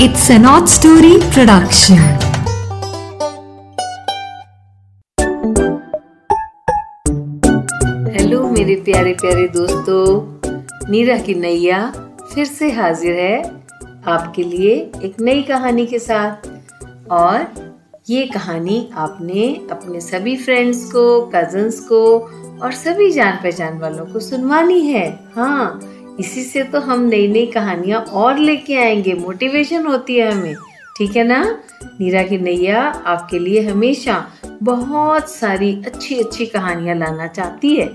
It's an odd story production. Hello मेरे प्यारे प्यारे दोस्तों। नीरा की नैया फिर से हाजिर है आपके लिए एक नई कहानी के साथ। और ये कहानी आपने अपने सभी फ्रेंड्स को कजन्स को और सभी जान पहचान वालों को सुनवानी है। हाँ इसी से तो हम नई नई कहानियाँ और लेके आएँगे। मोटिवेशन होती है हमें। ठीक है ना? नीरा की नैया आपके लिए हमेशा बहुत सारी अच्छी अच्छी कहानियाँ लाना चाहती है।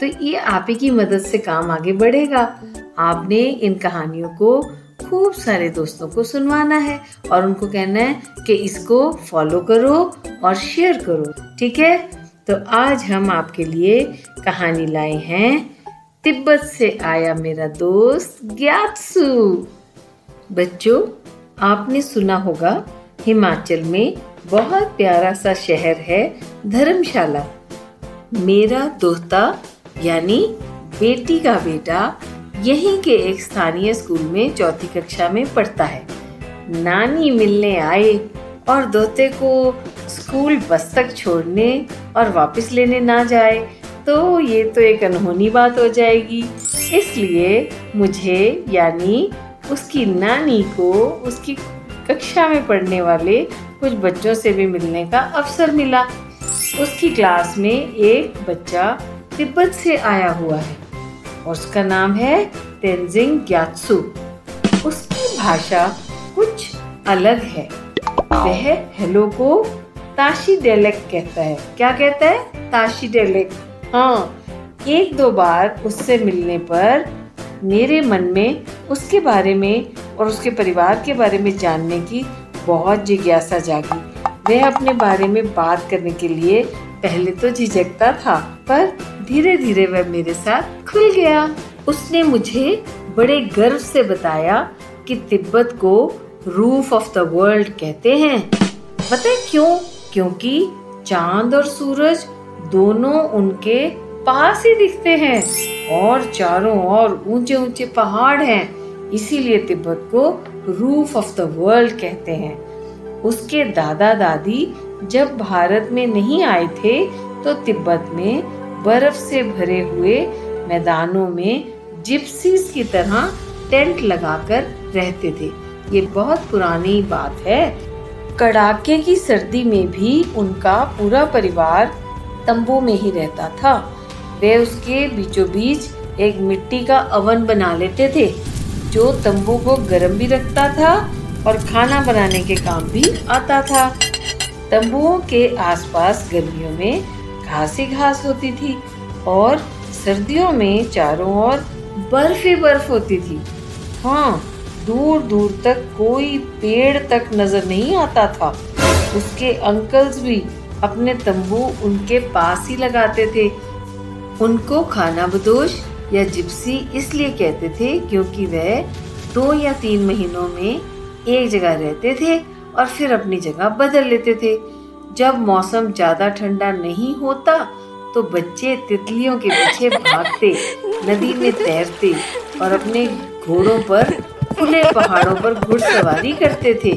तो ये आप ही की मदद से काम आगे बढ़ेगा। आपने इन कहानियों को खूब सारे दोस्तों को सुनवाना है और उनको कहना है कि इसको फॉलो करो और शेयर करो। ठीक है? तो आज हम आपके लिए कहानी लाए हैं तिब्बत से आया मेरा दोस्त ग्यात्सु। बच्चों, आपने सुना होगा, हिमाचल में बहुत प्यारा सा शहर है धर्मशाला। मेरा दोस्ता यानी बेटी का बेटा, यहीं के एक स्थानीय स्कूल में चौथी कक्षा में पढ़ता है। नानी मिलने आए और दोते को स्कूल बस तक छोड़ने और वापस लेने ना जाए। तो ये तो एक अनहोनी बात हो जाएगी। इसलिए मुझे, यानी उसकी नानी को उसकी कक्षा में पढ़ने वाले कुछ बच्चों से भी मिलने का अवसर मिला। उसकी क्लास में एक बच्चा तिब्बत से आया हुआ है और उसका नाम है तेंजिंग ग्यात्सु। उसकी भाषा कुछ अलग है। वह हेलो को ताशी डेलेक कहता है। क्या कहता है? ताशी डेलेक हाँ एक दो बार उससे मिलने पर मेरे मन में उसके बारे में और उसके परिवार के बारे में जानने की बहुत जिज्ञासा जागी। वह अपने बारे में बात करने के लिए पहले तो झिझकता था, पर धीरे धीरे वह मेरे साथ खुल गया। उसने मुझे बड़े गर्व से बताया कि तिब्बत को रूफ ऑफ़ द वर्ल्ड कहते हैं। पता है क्यों? क्योंकि चाँद और सूरज दोनों उनके पास ही दिखते हैं और चारों ओर ऊँचे ऊँचे पहाड़ हैं। इसीलिए तिब्बत को रूफ ऑफ़ द वर्ल्ड कहते हैं। उसके दादा दादी जब भारत में नहीं आए थे तो तिब्बत में बर्फ़ से भरे हुए मैदानों में जिप्सीज की तरह टेंट लगाकर रहते थे। ये बहुत पुरानी बात है। कड़ाके की सर्दी में भी उनका पूरा परिवार तंबू में ही रहता था। वे उसके बीचों बीच एक मिट्टी का अवन बना लेते थे, जो तंबू को गर्म भी रखता था और खाना बनाने के काम भी आता था। तंबुओं के आसपास गर्मियों में घास ही घास होती थी और सर्दियों में चारों ओर बर्फ़ ही बर्फ़ होती थी। हाँ दूर दूर तक कोई पेड़ तक नज़र नहीं आता था। उसके अंकल्स भी अपने तंबू उनके पास ही लगाते थे। उनको खाना बदोश या जिप्सी इसलिए कहते थे क्योंकि वह दो या तीन महीनों में एक जगह रहते थे और फिर अपनी जगह बदल लेते थे। जब मौसम ज़्यादा ठंडा नहीं होता तो बच्चे तितलियों के पीछे भागते, नदी में तैरते और अपने घोड़ों पर, खुले पहाड़ों पर घुड़सवारी करते थे।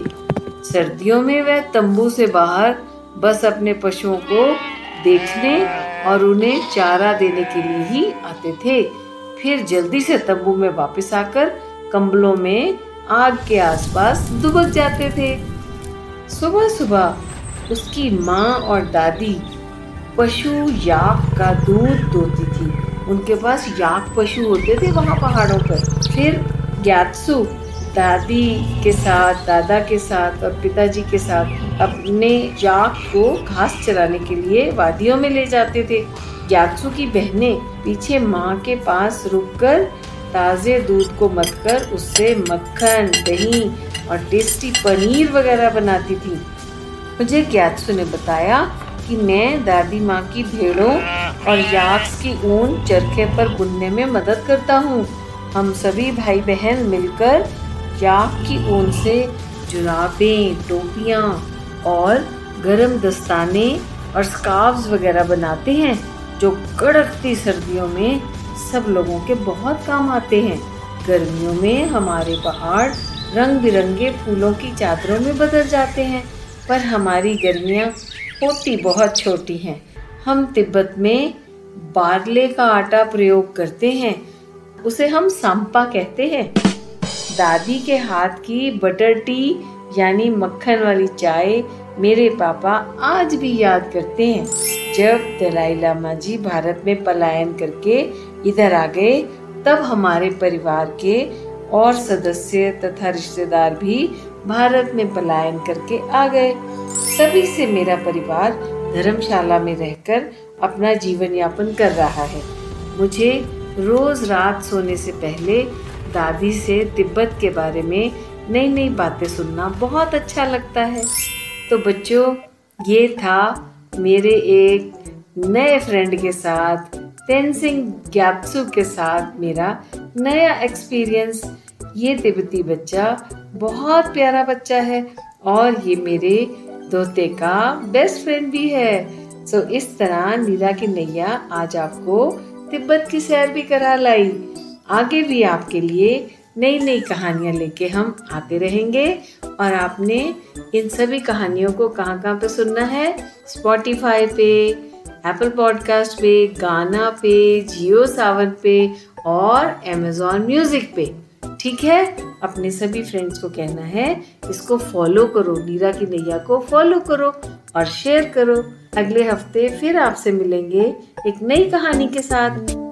सर्दियों में वह तंबू से बाहर बस अपने पशुओं को देखने और उन्हें चारा देने के लिए ही आते थे। फिर जल्दी से तंबू में वापस आकर कंबलों में आग के आसपास दुबक जाते थे। सुबह सुबह उसकी माँ और दादी पशु याक का दूध दोती थी। उनके पास याक पशु होते थे वहाँ पहाड़ों पर। फिर ग्यात्सु दादी के साथ, दादा के साथ और पिताजी के साथ अपने याक को घास चराने के लिए वादियों में ले जाते थे। ग्यात्सु की बहनें पीछे माँ के पास रुककर ताज़े दूध को मथकर उससे मक्खन, दही और टेस्टी पनीर वगैरह बनाती थी। मुझे ज्ञातसु ने बताया कि मैं दादी माँ की भेड़ों और याक्स की ऊन चरखे पर बुनने में मदद करता हूँ। हम सभी भाई बहन मिलकर याक की ऊन से जुराबें टोपियाँ और गर्म दस्ताने और स्कार्फ्स वगैरह बनाते हैं, जो कड़कती सर्दियों में सब लोगों के बहुत काम आते हैं। गर्मियों में हमारे पहाड़ रंग बिरंगे फूलों की चादरों में बदल जाते हैं, पर हमारी गर्मियाँ होती बहुत छोटी हैं। हम तिब्बत में बारले का आटा प्रयोग करते हैं, उसे हम सांपा कहते हैं। दादी के हाथ की बटर टी यानी मक्खन वाली चाय, मेरे पापा आज भी याद करते हैं। जब दलाई लामा जी भारत में पलायन करके इधर आ गए, तब हमारे परिवार के और सदस्य तथा रिश्तेदार भी भारत में पलायन करके आ गए। तभी से मेरा परिवार धर्मशाला में रहकर अपना जीवन यापन कर रहा है। मुझे रोज रात सोने से पहले दादी से तिब्बत के बारे में नई नई बातें सुनना बहुत अच्छा लगता है। तो बच्चों ये था मेरे एक नए फ्रेंड के साथ तेनसिंग ग्यात्सु के साथ मेरा नया एक्सपीरियंस ये तिब्बती बच्चा बहुत प्यारा बच्चा है और ये मेरे दोते का बेस्ट फ्रेंड भी है। सो so, इस तरह नीला की नैया आज आपको तिब्बत की सैर भी करा लाई। आगे भी आपके लिए नई नई कहानियाँ लेके हम आते रहेंगे। और आपने इन सभी कहानियों को कहाँ कहाँ पे सुनना है? स्पॉटिफाई पे एप्पल पॉडकास्ट पे गाना पे जियो सावन पे और अमेजोन म्यूज़िक पे। ठीक है? अपने सभी फ्रेंड्स को कहना है, इसको फॉलो करो, नीरा की नैया को फॉलो करो और शेयर करो। अगले हफ़्ते फिर आपसे मिलेंगे एक नई कहानी के साथ।